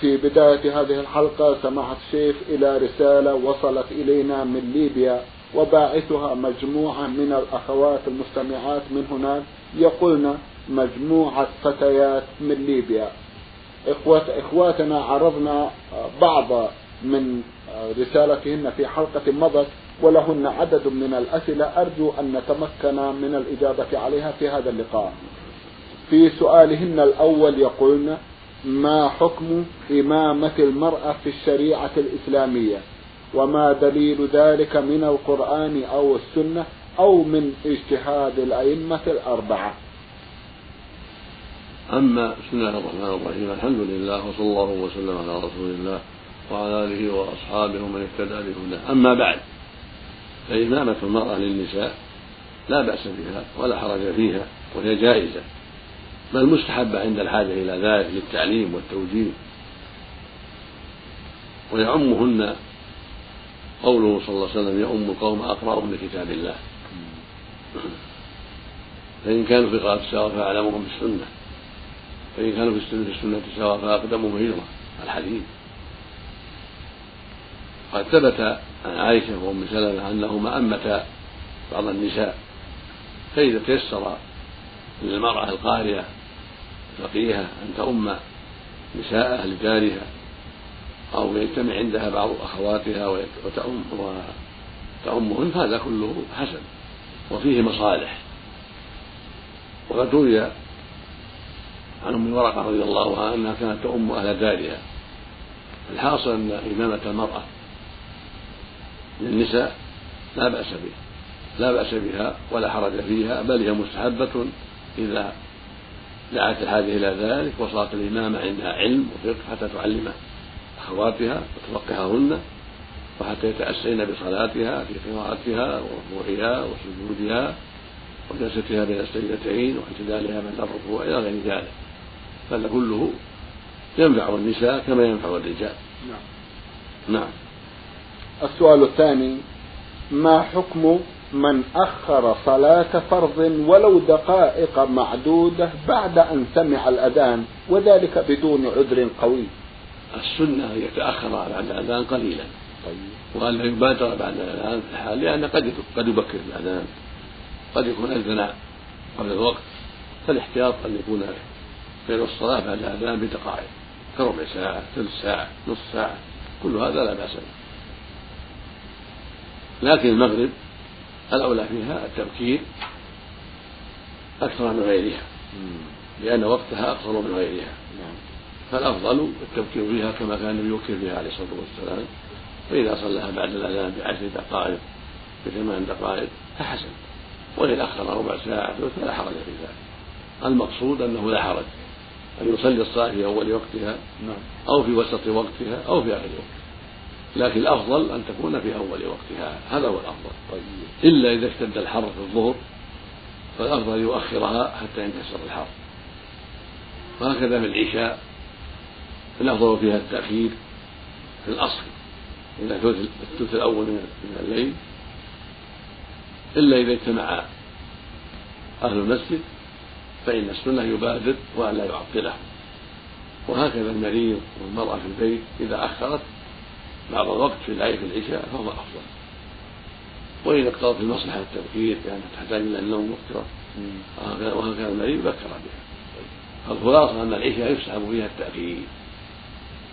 في بداية هذه الحلقة سماحة الشيخ إلى رسالة وصلت إلينا من ليبيا وباعثها مجموعة من الأخوات المستمعات من هناك. يقولن مجموعة فتيات من ليبيا. إخوات إخواتنا عرضنا بعض من رسالتهن في حلقة مضت ولهن عدد من الأسئلة. أرجو أن نتمكن من الإجابة عليها في هذا اللقاء. في سؤالهن الأول يقولن ما حكم إمامة المرأة في الشريعة الإسلامية؟ وما دليل ذلك من القرآن أو السنة أو من اجتهاد الأئمة الأربعة؟ أما بسم الله الرحمن الرحيم الحمد لله وصلى الله وسلم على رسول الله وعلى آله وأصحابه ومن اهتدى بهداه. أما بعد فإمامة المرأة للنساء لا بأس بها ولا حرج فيها وهي جائزة. بل مستحبة عند الحاجة إلى ذلك للتعليم والتوجيه. ويعمهن قوله صلى الله عليه وسلم يؤم القوم أقرأهم لكتاب الله. فإن كانوا في قراءة سواء فأعلمهم بالسنة. فإن كانوا في السنة سواء فأقدمهم هجرة الحديث. قد ثبت عن عائشة وأم سلمة أنهما أمتا بعض النساء فإذا تيسر للمرأة القارئة الفقيهة أن تؤم نساء لجارها أو يجتمع عندها بعض أخواتها وتأم وتأمهن هذا كله حسن وفيه مصالح. وقد روي عن أم ورقة رضي الله عنها أنها كانت تؤم أهل دارها الحاصل أن إمامة المرأة للنساء لا بأس به لا بأس بها ولا حرج فيها بل هي مستحبة إذا دعت الحاجة إلى ذلك وصارت الإمامة عندها علم وفقه حتى تعلم أخواتها وتفقههن وحتى يتأسين بصلاتها في قراءتها وركوعها وسجودها وجلستها بين السجدتين واعتدالها بين الركوع إلى غير ذلك. هذا كله ينفع النساء كما ينفع الرجال. نعم. نعم. السؤال الثاني ما حكم من أخر صلاة فرض ولو دقائق معدودة بعد أن سمع الأذان وذلك بدون عذر قوي. السنة يتأخر بعد الأذان قليلا. طيب. وأن لا يبادر بعد الأذان في الحال لأن قد قد يبكر الأذان قد يكون أذن قبل الوقت فالاحتياط أن يكون بين الصلاة بعد الأذان بدقائق كربع ساعة ثلث ساعة نصف ساعة كل هذا لا بأس به. لكن المغرب الأولى فيها التبكير أكثر من غيرها لأن وقتها أقصر من غيرها نعم. فالأفضل التبكير فيها كما كان النبي يبكر فيها عليه الصلاة والسلام فإذا صلىها بعد الأذان بعشر دقائق بثمان دقائق فحسن وإن أخر ربع ساعة فلا حرج في ذلك المقصود أنه لا حرج أن يصلي الصلاة في أول وقتها نعم. أو في وسط وقتها أو في آخر وقتها لكن الأفضل أن تكون في أول وقتها. هذا هو الأفضل. طيب إلا إذا اشتد الحر في الظهر فالأفضل يؤخرها حتى ينكسر الحر. وهكذا في العشاء الأفضل فيها التأخير في الأصل إذا الثلث الأول من الليل. إلا إذا اجتمع أهل المسجد فإن السنة يبادر وأن لا يعطله. وهكذا المريض والمرأة في البيت إذا أخرت بعض الوقت في العيش العشاء فهو أفضل. وإذا اقتضت المصلحة التبكير كانت تحتاج إلى النوم مبكرة وهكذا المريض بكر بها فالخلاصة أن العشاء يسحب فيها التأخير.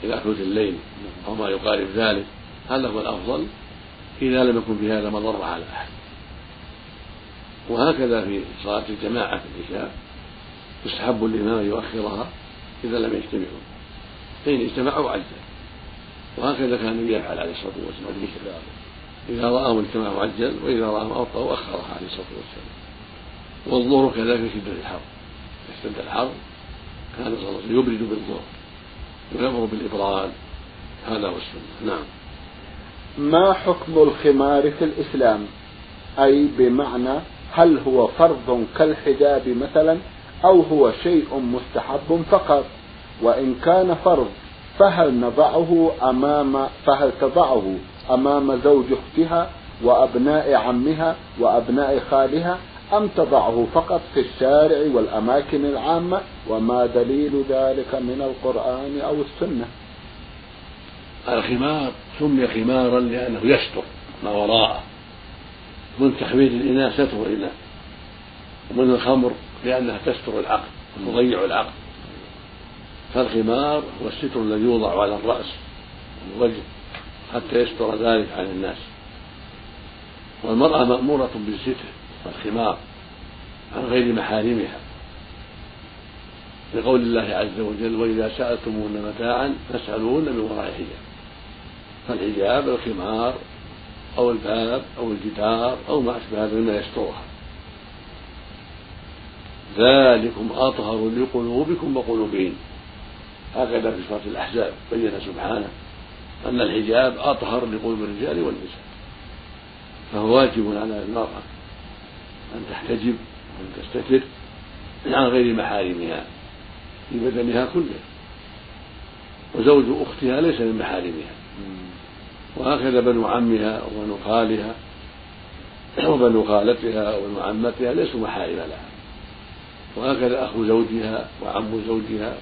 إلى ثلث الليل أو ما يقارب ذلك. هذا هو الأفضل. إذا لم يكن في هذا مضرة على أحد. وهكذا في صلاة الجماعة في العشاء. يستحب الإمام أن يؤخرها إذا لم يجتمعوا. فإن اجتمعوا عجل وهكذا كان النبي يفعل عليه الصلاة والسلام. إذا رآهم اجتمعوا عجل وإذا رآهم أبطأوا أخرها عليه الصلاة والسلام. والظهر كذلك في شدة الحر. اشتد الحر كان صلى الله عليه وسلم يبرد بالظهر. ويأمر بالإبراد. هذا هو السنة. نعم. ما حكم الخمار في الإسلام؟ أي بمعنى هل هو فرض كالحجاب مثلا أو هو شيء مستحب فقط؟ وإن كان فرض فهل نضعه أمام فهل تضعه أمام زوج أختها وأبناء عمها وأبناء خالها أم تضعه فقط في الشارع والأماكن العامة؟ وما دليل ذلك من القرآن أو السنة؟ الخمار سمي خمارا لأنه يستر ما وراءه. من تخمير الإناء ستر الإناء ومن الخمر لأنها تستر العقل وتضيع العقل. فالخمار هو الستر الذي يوضع على الرأس والوجه حتى يستر ذلك عن الناس. والمرأة مأمورة بالستر والخمار عن غير محارمها. لقول الله عز وجل وإذا سألتمون متاعا فاسألوهن من وراء حجاب. فالحجاب الخمار أو الباب أو الجدار أو ما أشبه هذا مما يسترها. ذلكم أطهر لقلوبكم وقلوبهم هكذا في سورة الأحزاب بين سبحانه. أن الحجاب أطهر لقلوب الرجال والنساء. فهو واجب على المرأة أن تحتجب وأن تستتر عن غير محارمها في بدنها كله. وزوج أختها ليس من محارمها. وهكذا بنو عمها وبنو خالها وبنو خالتها وبنو عمتها ليسوا محارم لها. وهكذا أخو زوجها وعم زوجها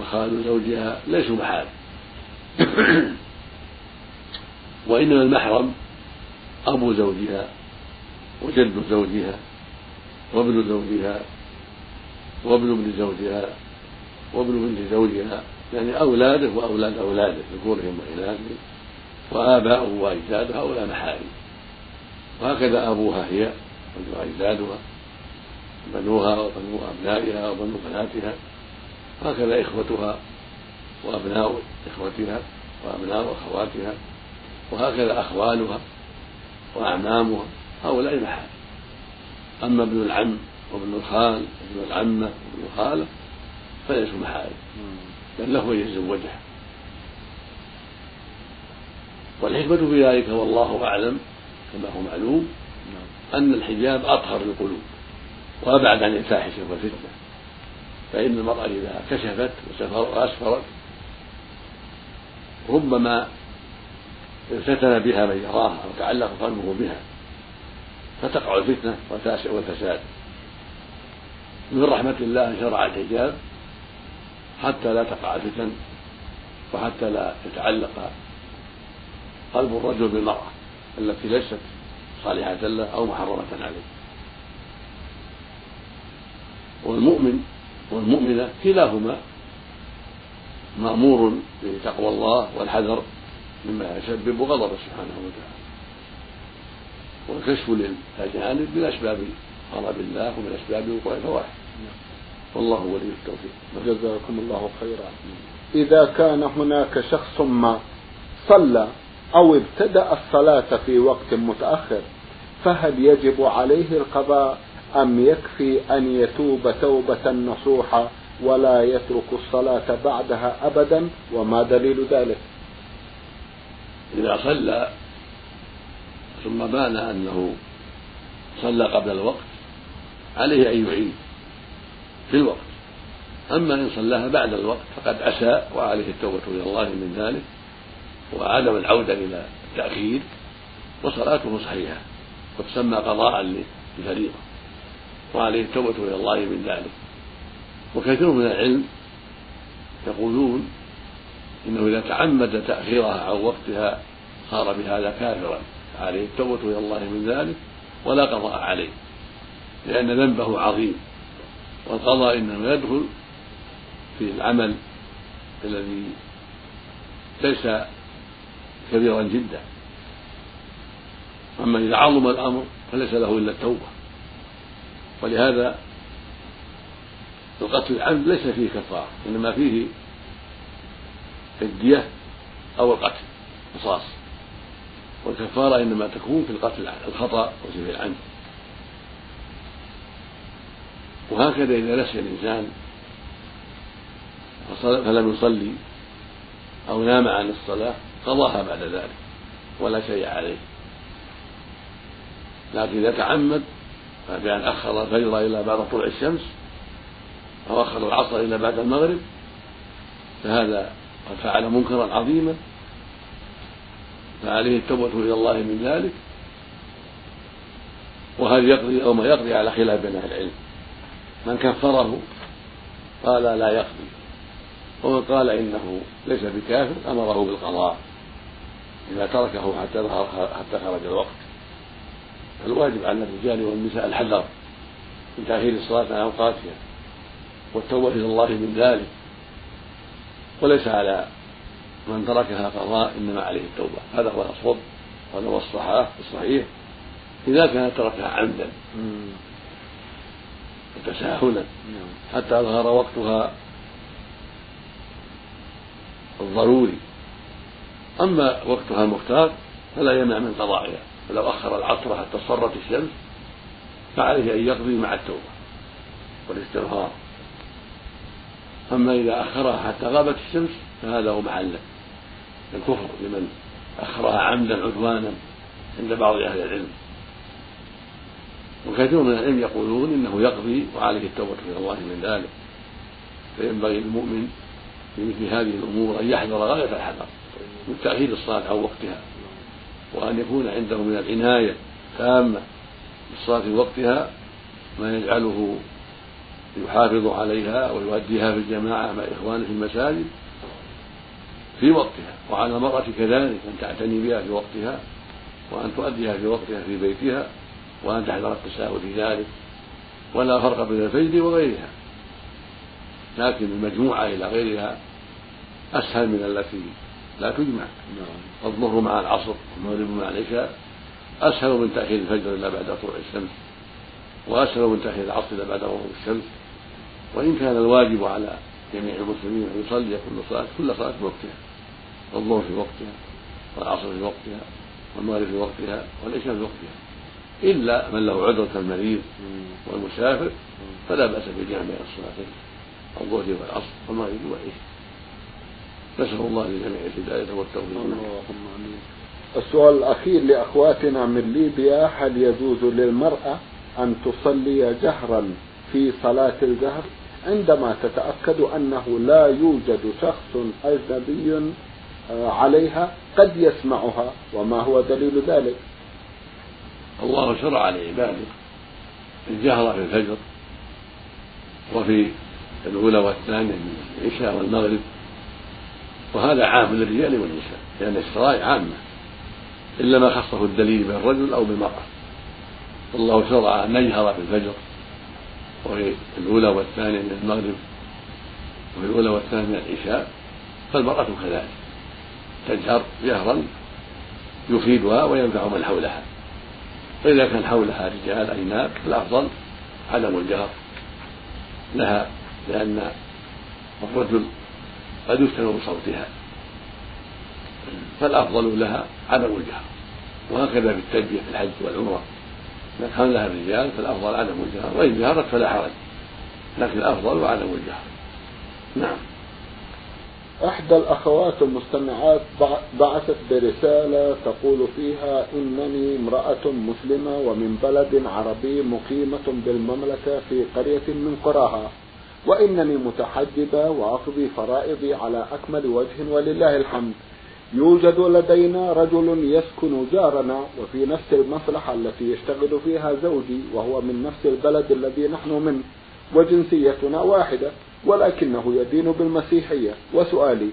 وخال زوجها ليسوا محارم وإنما المحرم أبو زوجها وجد زوجها وابن زوجها وابن ابن زوجها وابن بنت زوجها يعني أولاده وأولاد أولاده ذكورهم وإناثهم وآباؤه وأجداده هؤلاء محارم. وهكذا أبوها هي وأجدادها بنوها وبنو أبنائها وبنو بناتها. هكذا إخوتها وأبناء إخوتها وأبناء أخواتها وهكذا أخوالها وأعمامها هؤلاء محارم أما ابن العم وابن الخال وابن العمة وابن الخالة فليسوا محارم. بل له أن يتزوجها والحكمة في ذلك والله أعلم كما هو معلوم أن الحجاب أطهر للقلوب وأبعد عن الفاحشة والفتنة. فإن المرأة إذا كشفت وأسفرت ربما افتتن بها من يراها أو تعلق قلبه بها فتقع الفتنة والفساد. من رحمة الله أن شرع الحجاب حتى لا تقع الفتن وحتى لا يتعلق قلب الرجل بالمرأة التي ليست صالحة له أو محرمة عليه. والمؤمن والمؤمنة كلاهما مأمور بتقوى الله والحذر مما يسبب غضبه سبحانه وتعالى. والكشف للأجانب من أسباب غضب الله ومن أسباب وقوع الفواحش. والله ولي التوفيق. جزاكم الله خيرا. إذا كان هناك شخص ما صلى أو ابتدأ الصلاة في وقت متأخر فهل يجب عليه القضاء؟ أم يكفي أن يتوب توبة نصوحة ولا يترك الصلاة بعدها أبدا؟ وما دليل ذلك؟ إذا صلى ثم بان أنه صلى قبل الوقت عليه أن يعيد في الوقت. أما إن صلاها بعد الوقت فقد أساء وعليه التوبة إلى الله من ذلك وعدم العودة إلى التأخير وصلاته صحيحة وتسمى قضاء للفريضة وعليه التوبة إلى الله من ذلك. وكثير من العلم يقولون إنه إذا تعمد تأخيرها عن وقتها صار بهذا كافرا عليه التوبة إلى الله من ذلك ولا قضاء عليه لأن ذنبه عظيم. والقضاء إنما يدخل في العمل الذي ليس كبيرا جدا. أما إذا عظم الأمر فليس له إلا التوبة. ولهذا القتل العمد ليس فيه كفارة إنما فيه الدية أو القتل قصاص. والكفارة إنما تكون في القتل الخطأ وفي العمد. وهكذا إذا نسي الإنسان فلم يصلي أو نام عن الصلاة قضاها بعد ذلك ولا شيء عليه. لكن إذا تعمد بأن أخر الفجر إلى بعد طلوع الشمس أو أخر العصر إلى بعد المغرب فهذا قد فعل منكرا عظيما فعليه التوبة إلى الله من ذلك وهل يقضي أو ما يقضي على خلاف بين أهل العلم؟ من كفره قال لا يقضي ومن قال إنه ليس بكافر أمره بالقضاء إذا تركه حتى حتى خرج الوقت. فالواجب على الرجال والنساء الحذر من تأخير الصلاة عن أوقاتها والتوبة إلى الله من ذلك. وليس على من تركها قضاء إنما عليه التوبة. هذا هو الأصوب وهذا هو الصحيح. إذا كان تركها عمدا وتساهلا حتى ظهر وقتها الضروري. أما وقتها المختار فلا يمنع من قضائها. فلو أخر العصر حتى اصفرت الشمس فعليه أن يقضي مع التوبة والاستغفار. أما إذا أخرها حتى غابت الشمس فهذا هو محله الكفر لمن أخرها عمدا عدوانا عند بعض أهل العلم. وكثير من العلم يقولون إنه يقضي وعليه التوبة إلى الله من ذلك. فينبغي للمؤمن في مثل هذه الأمور أن يحذر غاية الحذر من تأخير الصلاة عن وقتها. وأن يكون عنده من العناية تامة بالصلاة في وقتها ما يجعله يحافظ عليها ويؤديها في الجماعة مع إخوانه في المساجد في وقتها وعلى المرأة كذلك أن تعتني بها في وقتها وأن تؤديها في وقتها في بيتها وأن تحذر التساهل في ذلك ولا فرق بين الفجر وغيرها. لكن المجموعة إلى غيرها أسهل من التي لا تجمع. الظهر مع العصر والمغرب مع العشاء. أسهل من تأخير الفجر إلا بعد طلوع الشمس. وأسهل من تأخير العصر إلا بعد غروب الشمس. وإن كان الواجب على جميع المسلمين أن يصلي كل صلاة كل صلاة في وقتها. الظهر في وقتها والعصر في وقتها والمغرب في وقتها والعشاء في وقتها. إلا من له عذر كالمريض والمسافر فلا بأس بجمع بين الصلاتين. الظهر والعصر والمغرب والعشاء. نسأل الله للجميع الهداية والتوفيق. اللهم آمين. السؤال الأخير لأخواتنا من ليبيا هل يجوز للمرأة أن تصلي جهرا في صلاة الجهر؟ عندما تتأكد أنه لا يوجد شخص أجنبي آه، عليها قد يسمعها وما هو دليل ذلك؟ الله شرع لعباده الجهر في الفجر وفي الأولى والثانية من العشاء والمغرب. وهذا عام للرجال والنساء لأن الشرائع عامة إلا ما خصه الدليل بالرجل أو بالمرأة. والله شرع أن يجهر في الفجر وفي الأولى والثانية من المغرب وفي الأولى والثانية من العشاء فالمرأة كذلك. تجهر جهرا يفيدها وينفع من حولها. فإذا كان حولها رجال أجناب فالأفضل عدم الجهر. لها لأن الرجل قد يفتن بصوتها. فالأفضل لها عدم الجهر. وهكذا في التلبية في الحج والعمرة. إذا كان لها الرجال فالأفضل عدم الجهر. وإن جهرت فلا حرج. لكن الأفضل عدم الجهر. نعم. إحدى الأخوات المستمعات بعثت برسالة تقول فيها إنني امرأة مسلمة ومن بلد عربي مقيمة بالمملكة في قرية من قراها. وإنني متحجبة وأقضي فرائضي على أكمل وجه ولله الحمد. يوجد لدينا رجل يسكن جارنا وفي نفس المصلحة التي يشتغل فيها زوجي وهو من نفس البلد الذي نحن منه وجنسيتنا واحدة ولكنه يدين بالمسيحية. وسؤالي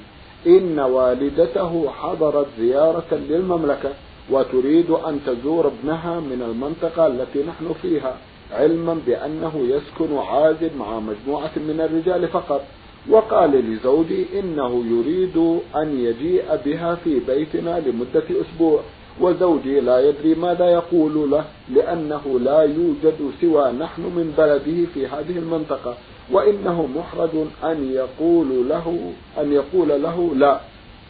إن والدته حضرت زيارة للمملكة وتريد أن تزور ابنها من المنطقة التي نحن فيها؟ علما بأنه يسكن عازب مع مجموعة من الرجال فقط. وقال لزوجي إنه يريد أن يجيء بها في بيتنا لمدة أسبوع. وزوجي لا يدري ماذا يقول له لأنه لا يوجد سوى نحن من بلده في هذه المنطقة. وإنه محرج أن يقول له أن يقول له لا.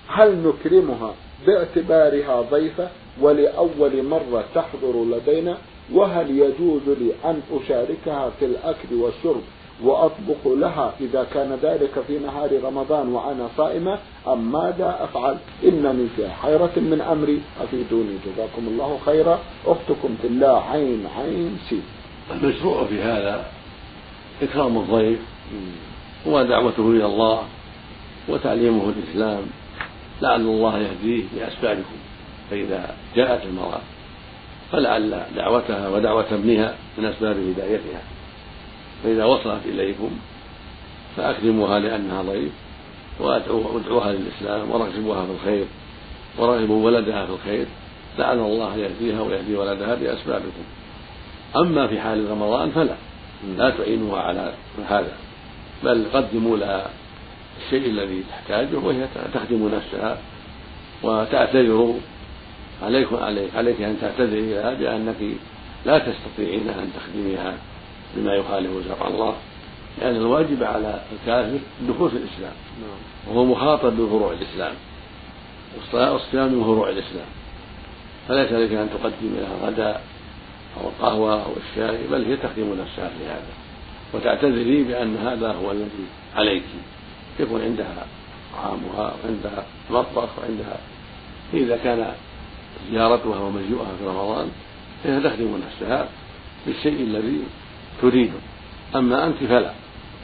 هل نكرمها باعتبارها ضيفة؟ ولأول مرة تحضر لدينا؟ وهل يجوز لي أن أشاركها في الأكل والشرب وأطبخ لها إذا كان ذلك في نهار رمضان وأنا صائمة؟ أم ماذا أفعل؟ إنني في حيرة من أمري. أفيدوني. جزاكم الله خيرا. أختكم في الله. عين عين سي المشروع في هذا إكرام الضيف ودعوته إلى الله وتعليمه الإسلام. لعل الله يهديه بأسبابكم فإذا جاءت المرأة فلعل دعوتها ودعوة ابنها من أسباب هدايتها. فإذا وصلت إليكم فأكرموها لأنها ضيف وادعوها للإسلام ورغبوها في الخير ورغبوا ولدها في الخير لعل الله يهديها ويهدي ولدها بأسبابكم. أما في حال رمضان فلا لا تعينوها على هذا بل قدموا لها الشيء الذي تحتاجه وهي تخدم نفسها وتعتذر عليك عليك أن تعتذري لها بأنك لا تستطيعين أن تخدميها بما يخالف شرع الله. لأن الواجب على الكافر دخول في الإسلام. نعم. وهو مخاطب بفروع الإسلام. والصيام من فروع الإسلام. فليس عليك أن تقدم لها الغداء أو القهوه أو الشاي بل هي تخدم نفسها في هذا. وتعتذري بأن هذا هو الذي عليك. يكون عندها طعامها وعندها مطبخ وعندها إذا كان زيارتها ومجيئها في رمضان فهي تخدم نفسها بالشيء الذي تريده أما أنت فلا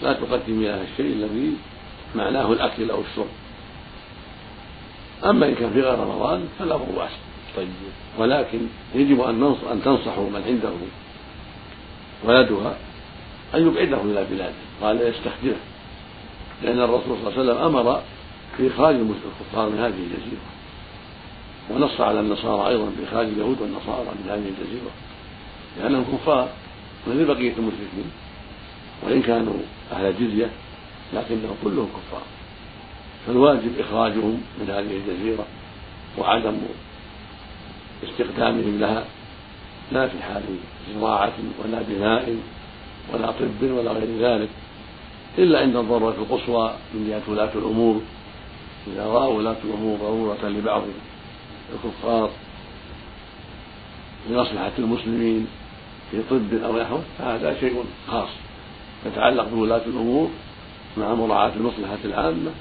لا تقدمي لها الشيء الذي معناه الأكل أو الشرب. أما إن كان في غير رمضان فلا بأس طيب. ولكن يجب أن أن تنصحوا من عنده ولدها أن يبعده إلى بلاده. قال يستخدمه لأن الرسول صلى الله عليه وسلم أمر بإخراج الكفار من هذه الجزيرة. ونص على النصارى أيضا بإخراج اليهود والنصارى من هذه الجزيرة لأنهم كفار مثل بقية المشركين. وإن كانوا أهل جزية لكنهم كلهم كفار. فالواجب إخراجهم من هذه الجزيرة وعدم استخدامهم لها. لا في حال زراعة ولا بناء ولا طب ولا غير ذلك إلا عند الضرورة القصوى من جهة ولاة الأمور. إذا رأوا ولاة الأمور ضرورة لبعض الكفار لمصلحة المسلمين في طب أو نحوه فهذا شيء خاص يتعلق بولاة الأمور مع مراعاة المصلحة العامة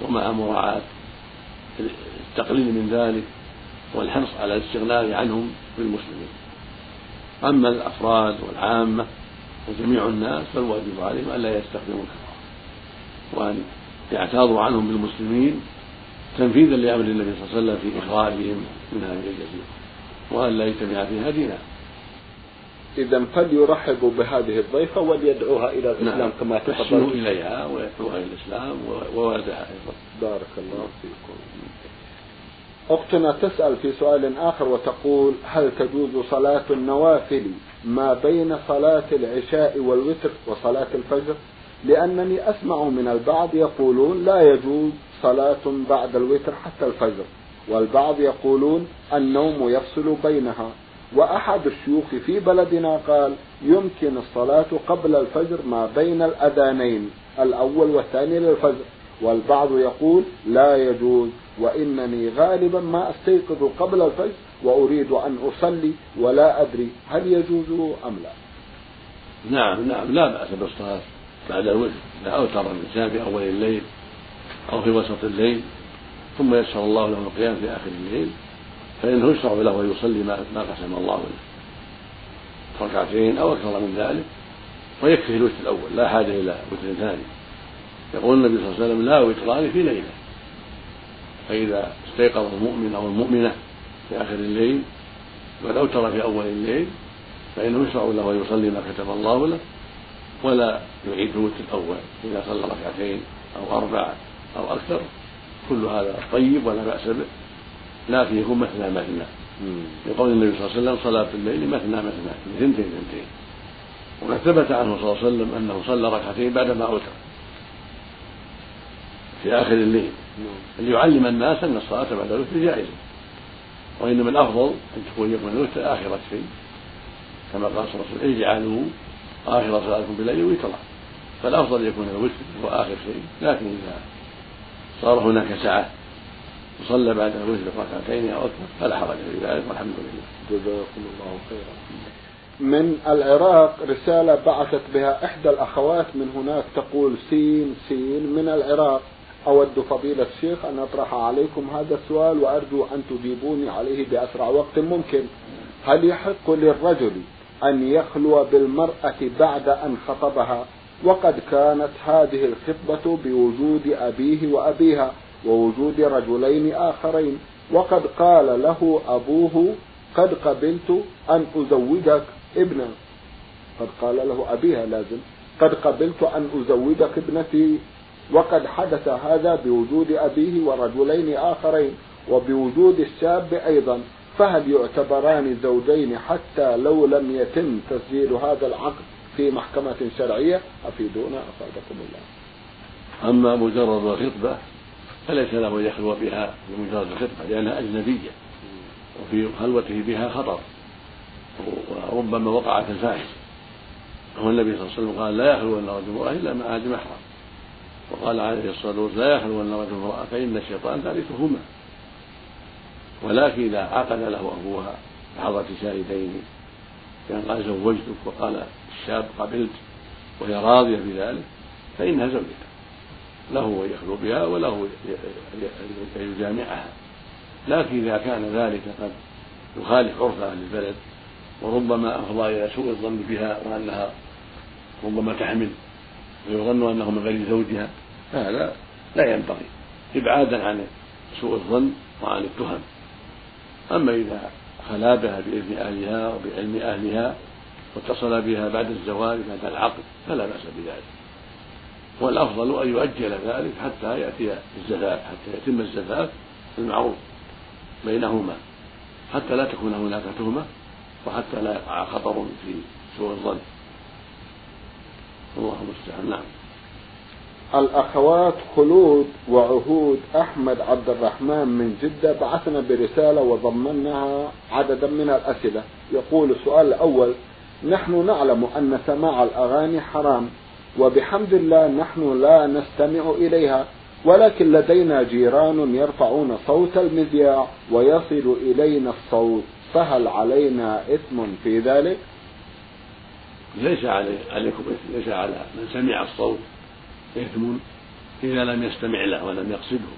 ومع مراعاة التقليل من ذلك والحرص على الاستغناء عنهم بالمسلمين. أما الأفراد والعامة وجميع الناس فالواجب عليهم ألا يستخدموا الكفار وأن يعتاضوا عنهم بالمسلمين تنفيذا لأمر النبي صلى الله عليه وسلم في إخراجهم من هذه الجزيرة. وأن لا يجتمع فيها دينار. إذا فليرحبوا بهذه الضيفة وليدعوها إلى الإسلام نعم. كما تفضلوا إليها ويدعوها إلى الإسلام وولدها أيضا. بارك الله فيكم. أختنا تسأل في سؤال آخر وتقول هل تجوز صلاة النوافل ما بين صلاة العشاء والوتر وصلاة الفجر؟ لأنني أسمع من البعض يقولون لا يجوز صلاة بعد الوتر حتى الفجر والبعض يقولون النوم يفصل بينها. وأحد الشيوخ في بلدنا قال يمكن الصلاة قبل الفجر ما بين الأذانين الأول والثاني للفجر. والبعض يقول لا يجوز وإنني غالبا ما أستيقظ قبل الفجر وأريد أن أصلي ولا أدري هل يجوز أم لا. نعم نعم لا بأس بالصلاة. بعد الوتر إذا أوتر الإنسان في أول الليل أو في وسط الليل ثم يسر الله له القيام في آخر الليل فإنه يشرع له أن يصلي ما قسم الله له. ركعتين أو أكثر من ذلك ويكفي الوتر الأول لا حاجة إلى وتر ثاني. يقول النبي صلى الله عليه وسلم لا وتران في ليلة. فإذا استيقظ المؤمن أو المؤمنة في آخر الليل وقد أوتر في أول الليل فإنه يشرع له أن يصلي ما كتب الله له ولا يعيد الوتر الأول إذا صلى ركعتين أو أربع أو أكثر. كل هذا طيب ولا بأس به. لكن يكون مثنى مثنى. لقول النبي صلى الله عليه وسلم صلاة الليل مثنى مثنى. اثنتين اثنتين وقد ثبت عنه صلى الله عليه وسلم أنه صلى ركعتين بعدما أوتر. في آخر الليل. ليعلم الناس أن الصلاة بعد الوتر جائزة. وإنما الأفضل أن تكون يكون الوتر آخر شيء كما قال صلى الله عليه وسلم اجعلوا آخر صلاتكم بالليل وترا فالأفضل يكون الوتر هو آخر شيء. لكن إذا صار هناك سعة وصلى بعد الوتر ركعتين أو أكثر فلا حرج في ذلك. والحمد لله. جزاكم الله خيرا. من العراق رسالة بعثت بها إحدى الأخوات من هناك تقول سين سين. من العراق. أود فضيلة الشيخ أن أطرح عليكم هذا السؤال وأرجو أن تجيبوني عليه بأسرع وقت ممكن. هل يحق للرجل أن يخلو بالمرأة بعد أن خطبها وقد كانت هذه الخطبة بوجود أبيه وأبيها ووجود رجلين آخرين. وقد قال له أبوه قد قبلت أن أزوجك ابنا قد قال له أبيها لازم. قد قبلت أن أزوجك ابنتي. وقد حدث هذا بوجود أبيه ورجلين آخرين وبوجود الشاب أيضا. فهل يعتبران زوجين حتى لو لم يتم تسجيل هذا العقد في محكمة شرعية؟ أفيدونا أفادكم الله. أما مجرد الخطبة فليس له أن يخلو بها بمجرد الخطبة لأنها أجنبية وفي خلوته بها خطر وربما وقعت الفاحشة والنبي صلى الله عليه وسلم قال لا يخلو أن رجل امرأة إلا مع محرم وقال عليه الصلاة والسلام لا يخلو أن رجل امرأة فإن الشيطان ثالثهما ولكن إذا عقد له أبوها بحضرة شاهدين كان قال زوجتك وقال الشاب قبلت وهي راضية بذلك فإنها زوجته له أن يخلو بها وله أن يجامعها. لكن إذا كان ذلك قد يخالف عرف أهل البلد وربما أفضى إلى سوء الظن بها وأنها ربما تحمل ويظن أنه من غير زوجها فهذا لا ينبغي. إبعادا عن سوء الظن وعن التهم. أما إذا خلا بها بإذن أهلها وبعلم أهلها واتصل بها بعد الزواج بعد العقد فلا بأس بذلك. والأفضل أن يؤجل ذلك حتى يأتي الزفاف حتى يتم الزفاف بالمعروف بينهما حتى لا تكون هناك تهمة وحتى لا يقع خطر في سوء الظن. الله المستعان. نعم. الأخوات خلود وعهود أحمد عبد الرحمن من جدة بعثنا برسالة وضمنها عددا من الأسئلة يقول السؤال الأول نحن نعلم أن سماع الأغاني حرام وبحمد الله نحن لا نستمع إليها ولكن لدينا جيران يرفعون صوت المذياع ويصل إلينا الصوت فهل علينا إثم في ذلك؟ ليس علي عليكم إثم ليس على من سمع الصوت إثم إذا لم يستمع له ولم يقصده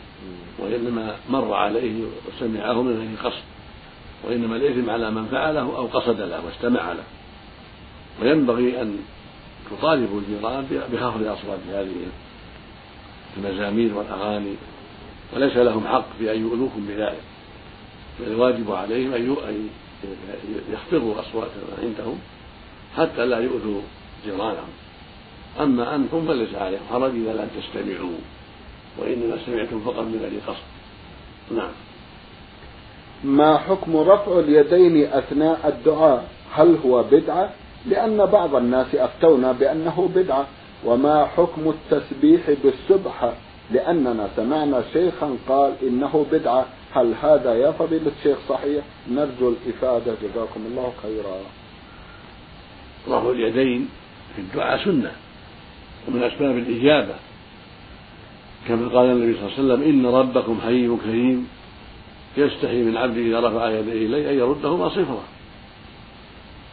وإنما مر عليه وسمعه من غير قصد وإنما الإثم على من فعله أو قصد له واستمع له. وينبغي أن تطالبوا الجيران بخفض أصوات هذه المزامير والأغاني وليس لهم حق في أن يؤذوكم بذلك. بل الواجب عليهم أن يخفضوا أصواتهم عندهم حتى لا يؤذوا جيرانهم. أما أنتم فليس عليكم حرج إذا لم تستمعوا وإنما سمعتم فقط من غير قصد. نعم. ما حكم رفع اليدين أثناء الدعاء؟ هل هو بدعة؟ لأن بعض الناس أفتونا بأنه بدعة. وما حكم التسبيح بالسبحة لأننا سمعنا شيخا قال إنه بدعة. هل هذا يا فضيلة الشيخ صحيح؟ نرجو الإفادة. جزاكم الله خيرا. رفع اليدين في الدعاء سنة. ومن أسباب الإجابة كما قال النبي صلى الله عليه وسلم إن ربكم حي كريم يستحي من عبده إذا رفع يديه إليه أن يردهما صفرا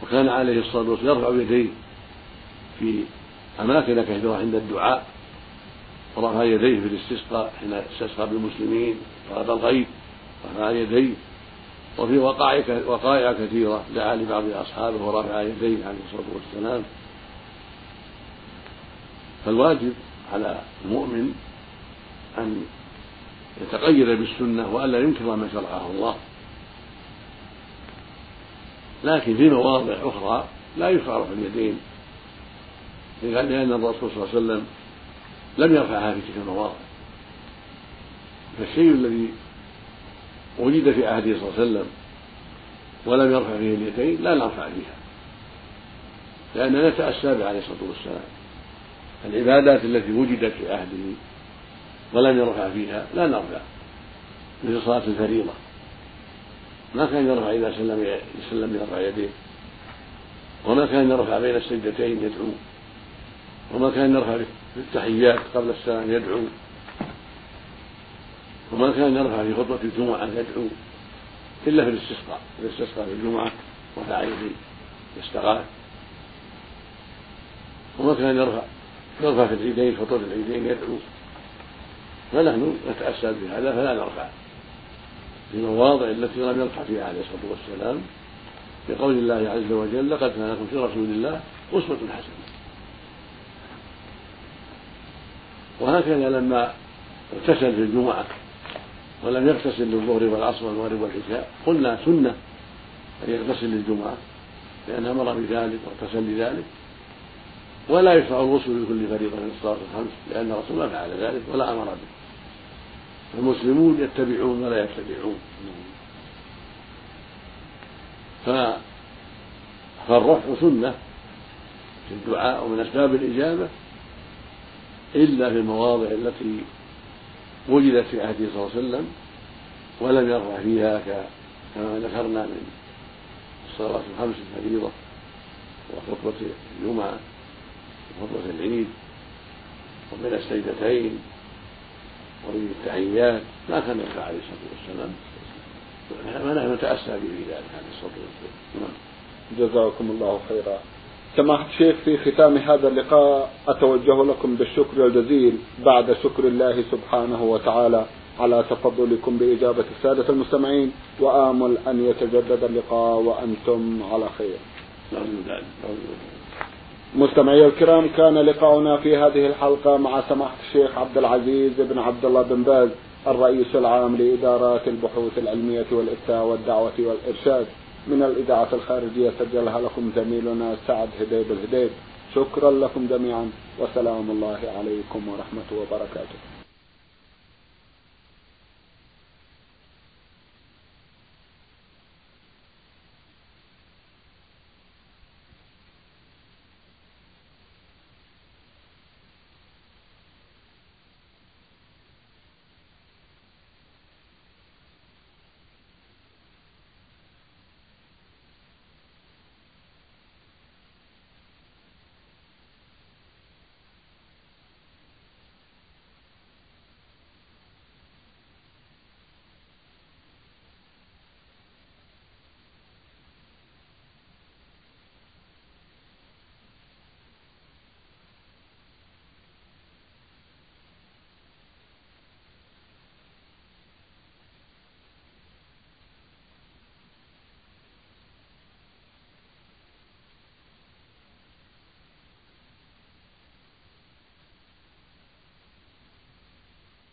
وكان عليه الصلاة والسلام يرفع يديه في أماكن كثيرة عند الدعاء ورفع يديه في الاستسقاء حين استسقى بالمسلمين طلب الغيب رفع يديه وفي وقائع كثيرة دعا لبعض أصحابه ورفع يديه عليه الصلاة والسلام. فالواجب على المؤمن أن يتقيد بالسنة وألا ينكر ما شرعه الله. لكن في مواضع أخرى لا يشرع رفع اليدين لأن الرسول صلى الله عليه وسلم لم يرفعها في تلك المواضع. فالشيء الذي وجد في عهده صلى الله عليه وسلم ولم يرفع فيه اليدين لا نرفع فيها لأننا نتأسى به عليه الصلاة والسلام. العبادات التي وجدت في عهده ولم يرفع فيها لا نرفع. مثل صلاة الفريضة. ما كان يرفع إذا سلم يسلم يرفع يديه. وما كان يرفع بين السجدتين يدعو. وما كان يرفع في التحيات قبل السلام يدعو. وما كان يرفع في خطبة الجمعة يدعو. إلا في الاستسقاء. إذا استسقى في الجمعة رفع يديه استغاث وما كان يرفع في العيدين خطبة العيدين يدعو. فنحن نتأسى بهذا فلا نرفع. في المواضع التي لم يرفع فيها عليه الصلاة والسلام بقول الله عز وجل لقد كان لكم في رسول الله أسوة حسنة. وهكذا لما اغتسل في الجمعة ولم يغتسل للظهر والعصر والمغرب والعشاء قلنا سنة أن يغتسل للجمعة لأن أمر بذلك واغتسل لذلك. ولا يشرع الغسل لكل فريضة من الصلاة الخمس لأن الرسول ما فعل ذلك ولا أمر به. المسلمون يتبعون ولا يتبعون. فالرفع سنة في الدعاء ومن أسباب الإجابة إلا في المواضع التي وجدت في عهده صلى الله عليه وسلم ولم يرفع فيها كما ذكرنا من الصلوات الخمس الفريضة وخطبة الجمعة. وخطبة العيد ومن السيدتين ومن التحيات ما كان يرفع عليه الصلاة والسلام. فنحن نتأسى به في ذلك عليه الصلاة والسلام. نعم. جزاكم الله خيرا. سماحة الشيخ في ختام هذا اللقاء أتوجه لكم بالشكر الجزيل بعد شكر الله سبحانه وتعالى على تفضلكم بإجابة السادة المستمعين وآمل أن يتجدد اللقاء وأنتم على خير. مستمعي الكرام كان لقاؤنا في هذه الحلقة مع سماحة الشيخ عبد العزيز بن عبد الله بن باز الرئيس العام لإدارات البحوث العلمية والإفتاء والدعوة والإرشاد. من الإذاعة الخارجية سجلها لكم زميلنا سعد هديب الهديب. شكرا لكم جميعا وسلام الله عليكم ورحمة وبركاته.